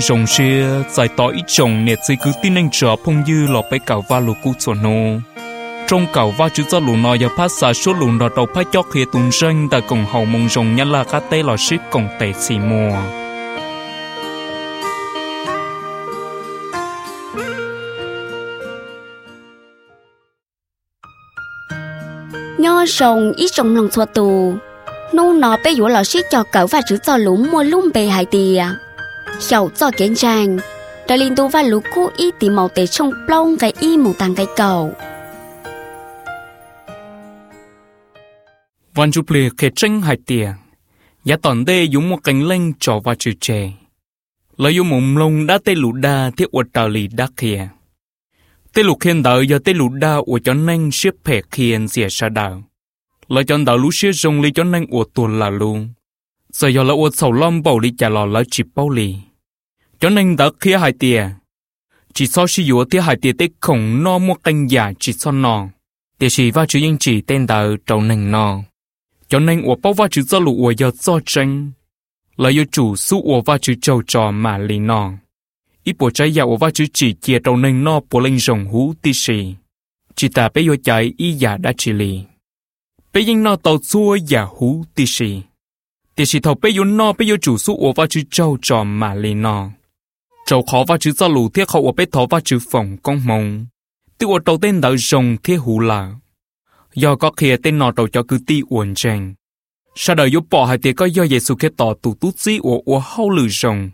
rồng xe giải tỏ ít chồng nè chỉ cứ tin anh trở phong dư lọ bé cào va lù cú chuẩn nô. Trong cào va chữ cho lù nọ và phát xả số lù nọ đầu phát cho khi tuần răng đã cùng hậu mong rồng nhăn là cá tê lọ ship còn tệ xì mùa. Nho rồng ít trồng lòng xua tù. Nô nó bé dũa lò xít cho cậu và chữ cho lũ mua lung bề hải tìa hiểu cho kiến trang đã liên tục và lũ cú y tí màu tê trong plong cái y mù tàng cái cầu. Văn chụp lìa kể tranh hải tìa. Giá tòn đê dùng một cánh lênh trò và chữ trẻ. Lời dùng mồm lông đã tê lũ đa thiết uất tàu lì đắc kìa. tê lũ khen đợi giờ tê lũ đa uất cho nên xếp phẻ khiên xìa sa đào Lời cho đào lũ xếp rông lì cho nên uất tuần là luôn giờ giờ là uất sầu lom bầu lì chả lò lỡ chịp bao lì cho nên đã khi hai tia. Chỉ so sử dụng tia hai tia tết khổng no mua canh giả chỉ so nọ tia chỉ và chữ yên chỉ tên tờ trầu nành nọ cho nên ủa bao và chữ do lụ ủa do do tranh. Là do chủ su ủa và chữ trầu trò mà lì nọ ít bộ trái giả ủa và chữ chỉ kia trầu nành nọ bộ lên rồng hú tia chỉ chỉ ta bây giờ chạy y giả đã chỉ lì. Bây giờ nọ tàu xua giả hú tia chỉ tia chỉ thầu bây giờ nọ bây giờ chủ su ủa và chữ trầu trò mà lì nọ trầu khó và chữ ra lù thiết hậu ở bếp thó và chữ phòng con mông. Tiêu ở đầu tên đợi rồng thiết hù là. Do có khía tên nọ đầu cho cứ ti uồn chàng. Sau đời giúp bỏ hai tiếng có do Giêsu kết tỏ tụ tút dĩ của của hậu lử rồng.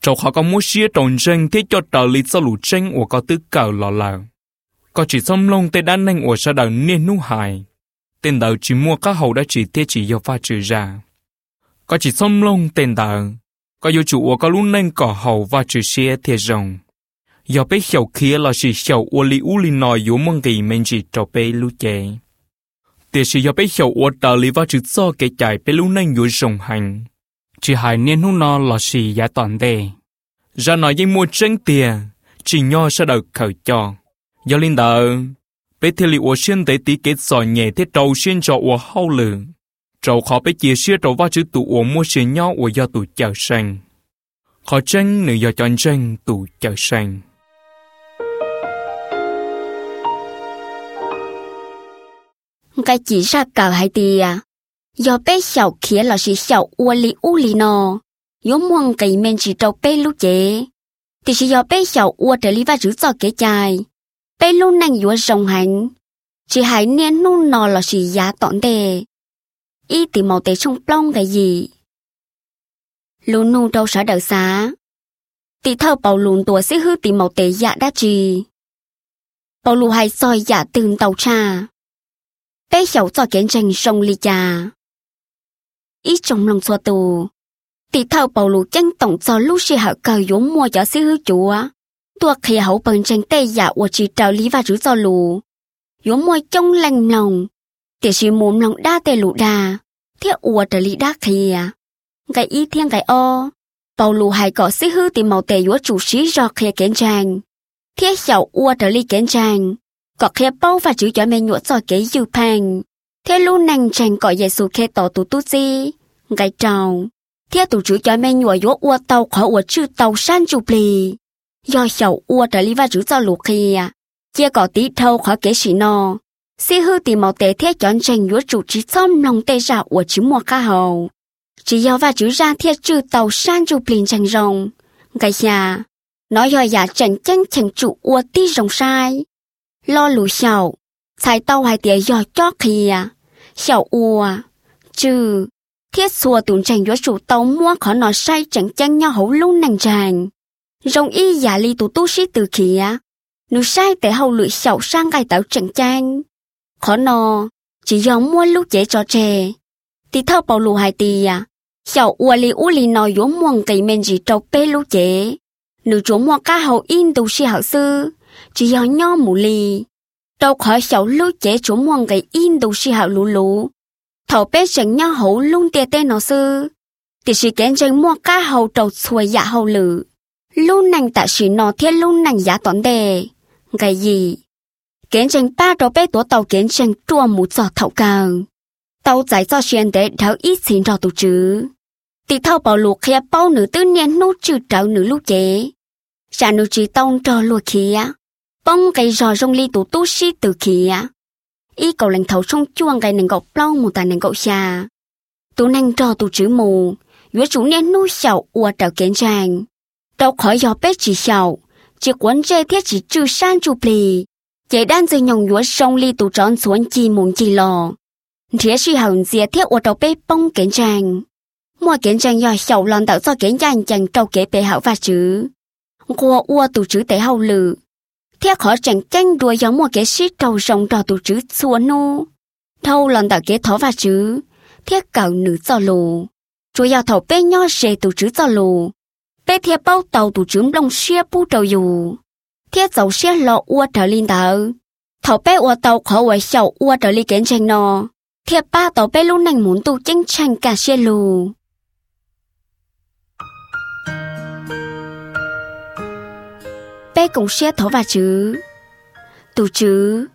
Trầu khó có mua xia trồng ranh thiết cho trở lý ra lù tranh ở có tư cờ lò là. Có chỉ xâm lông tên đan nanh ở sau đời nên nu hài. Tên đợi chỉ mua các hậu đã chỉ thiết chỉ do pha chữ ra. Có chỉ xâm lông tên đợi có yêu chủ của có lúc nên cỏ hầu và chữ xe thiệt rồng. Do bé hiểu kia là sự hiểu ua li u li nói yếu mong gì mình chỉ cho bé lưu chế. Thế sự do bé hiểu ua tờ lý và chữ cho kể chạy bé lúc nên yếu rồng hành. Chỉ hai niên hôn nó là sự giá toàn đề. Ra nói dây mua chân tiền, chỉ nho sẽ đợt khởi cho. Do linh đờ, bé thiệt lý ua xuyên tế tí kết giỏi nhẹ thế trâu xuyên cho ua hâu lửa trâu khó bị chia sẻ trâu va chữ tụ uống mua xe nhau của do tụ chờ sang khó tranh nữ do chọn tranh tụ chờ sang cái chỉ ra cả hai tia à? Do bé sầu khía là sự sầu ua li u li no yếu muông cái men chỉ trâu bé lúc chế. Thì chỉ do bé sầu ua trở lý va chữ cho kế chai bé lúc nành yếu rồng hành. Chỉ hãy nén nung nò là sự giá tọn đề y tìm màu tế trong plong cái gì luôn nu đâu sợ đợi xá tì thơ bảo lùn tuổi sẽ hư tìm màu tế dạ đã trì bảo lù hay soi dạ từng tàu trà bé hiểu cho kiến tranh sông lì cha. Ý trong lòng xua tù, tì thơ bầu lù chân tổng cho lúc sĩ hậu cờ dũng mua cho sĩ hư chúa. Tùa khi hậu bằng tranh tê dạ của chỉ trào lý và rủ cho lù. Dũng mua trong lành lòng, thì sĩ mồm lòng đa tê lù đà, thiết ua trở lý đa khìa. Cái à. y thiên cái o, bầu lù hay có sĩ hư tìm màu tê dũng chủ sĩ do khìa kén tranh. Thiết hiểu ua trở lý kén tranh có khi bao và chữ cho mình nhuộn cho kế dư phàng. Thế luôn nàng chẳng có Giêsu khe tỏ tù tu gì. Cái trào. Thế tù chữ cho mình nhuộn yếu ua tàu khỏi ua chữ tàu san chụp lì. Do sầu ua trở lý và chữ cho lục khi. À, chia có tí thâu khỏi kế sĩ nò si hư tìm màu tế thiết chọn tranh nhúa chủ trí xóm lòng tê ra của chữ mua ca hầu. Chỉ yếu và chữ ra thiết trừ tàu san chụp bình tranh rồng. Ngày nhà. Nói do giả chẳng chân chẳng chủ ua tí rồng sai lo lù xào, sai tàu hai tía do cho kìa. Xào ua, trừ thiết xua tụng tranh nhúa chủ tàu mua khó nó sai chẳng chăng nhau hấu luôn nàng chàng rồng y giả ly tù tu sĩ từ kìa nụ sai tế hầu lụi xào sang gai tàu chẳng chanh. Khó nó, chỉ giống mua lúc dễ cho trẻ. Thì thao bảo lù hai tia, à, hiểu ua li u li nói yếu muộn cây men gì trâu bê lúc dễ. Nụ chủ mua cá hậu in tụ sĩ hậu sư, chỉ do nho mù lì. Đâu khỏi hiểu lúc dễ chủ muộn cây in đồ sĩ hậu lù lù. Thầu bé chẳng nho hậu luôn tê tên nó sư. Thì sĩ kén chẳng mua cá hậu trâu xuôi dạ hậu lử. Luôn nàng tạ sĩ nó thiết luôn nàng giá toán đề. Cái gì? Kén trình ba đồ bê tổ tàu kén trình chua mũ giọt thậu càng. Tàu giải cho xuyên để tháo ít xin cho tù chứ. thì thao bảo lục khía bao nữ tư niên nô trừ trào nữ lúc chế. Sa nữ chỉ tông cho lùa khía. Bông cái giò rong ly tù tu sĩ từ khía. Ý cầu lành thấu trong chuông cái nền gọc plau một tà nền gọc xa Tù năng cho tù chữ mù. Yếu chủ niên nô xạo ua trào kiến trình. đâu khỏi gió bếp chỉ xạo chỉ quấn dây thiết chỉ trừ san chụp lì chế đan dây nhồng nhúa sông ly tù tròn xuống chi mùng chi lò. Thế sư hồng dìa thiết ô tàu bê bông kiến trang. Mua kiến trang do sầu lòn tạo do kiến trang chẳng trâu kế bê hậu và chữ qua ua tù chữ tế hậu lự. Thiết khó chẳng tranh đùa giống mua kế sĩ trâu rồng trò tù chữ xua nô thâu lòn tạo kế thó và chữ thiết cầu nữ cho lù. Chúa yếu thầu bê nho rề tù chữ cho lù. Bê thiết bao tàu tù chữ lông xia bu trâu dù thiết dầu xia linh kiến tranh thiết ba nành muốn cả xe lù bé cũng xe thổ và chứ tù chứ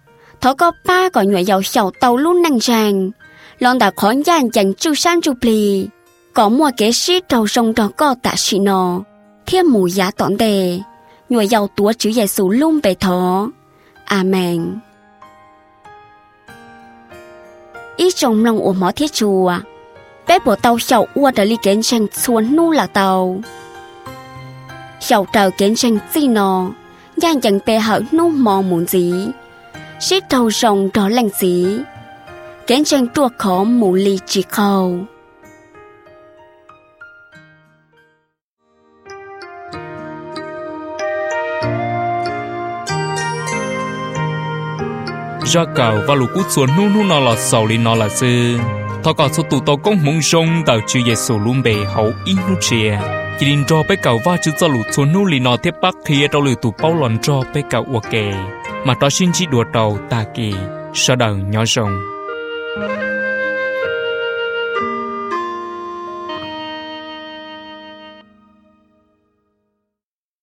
thổ có ba gọi nhựa dầu sầu tàu luôn năng ràng lon đã khó dàn chẳng chu san chu pli có mua kế sĩ trâu sông đó có tạ sĩ nó thiên mù giá tỏn đề người giàu túa chữ giải xu luôn bề thọ. Amen. Ý trong lòng của mỏ thiết chùa. Bé bộ tàu sầu ua đã li kiến tranh xuống nu là tàu. Sầu trào kiến tranh gì nọ gian chẳng bề hở nu mò muốn gì xít tàu rồng đó lành gì kiến tranh tua khó mù lì chỉ khâu. Ra cầu và lũ cút xuống, nu nu nó là sầu li nó là sư. Thọ có số tụ tàu công mong sông tàu chư giê xu luôn bề hậu ít nu chia chỉ đình cho bé cầu va chữ cho lũ xuống, nu li nó tiếp bắc khi trong lũ tụ bao lòn cho bé cầu ok mà đó xin chỉ đùa đầu ta kỳ sau đầu nhỏ rồng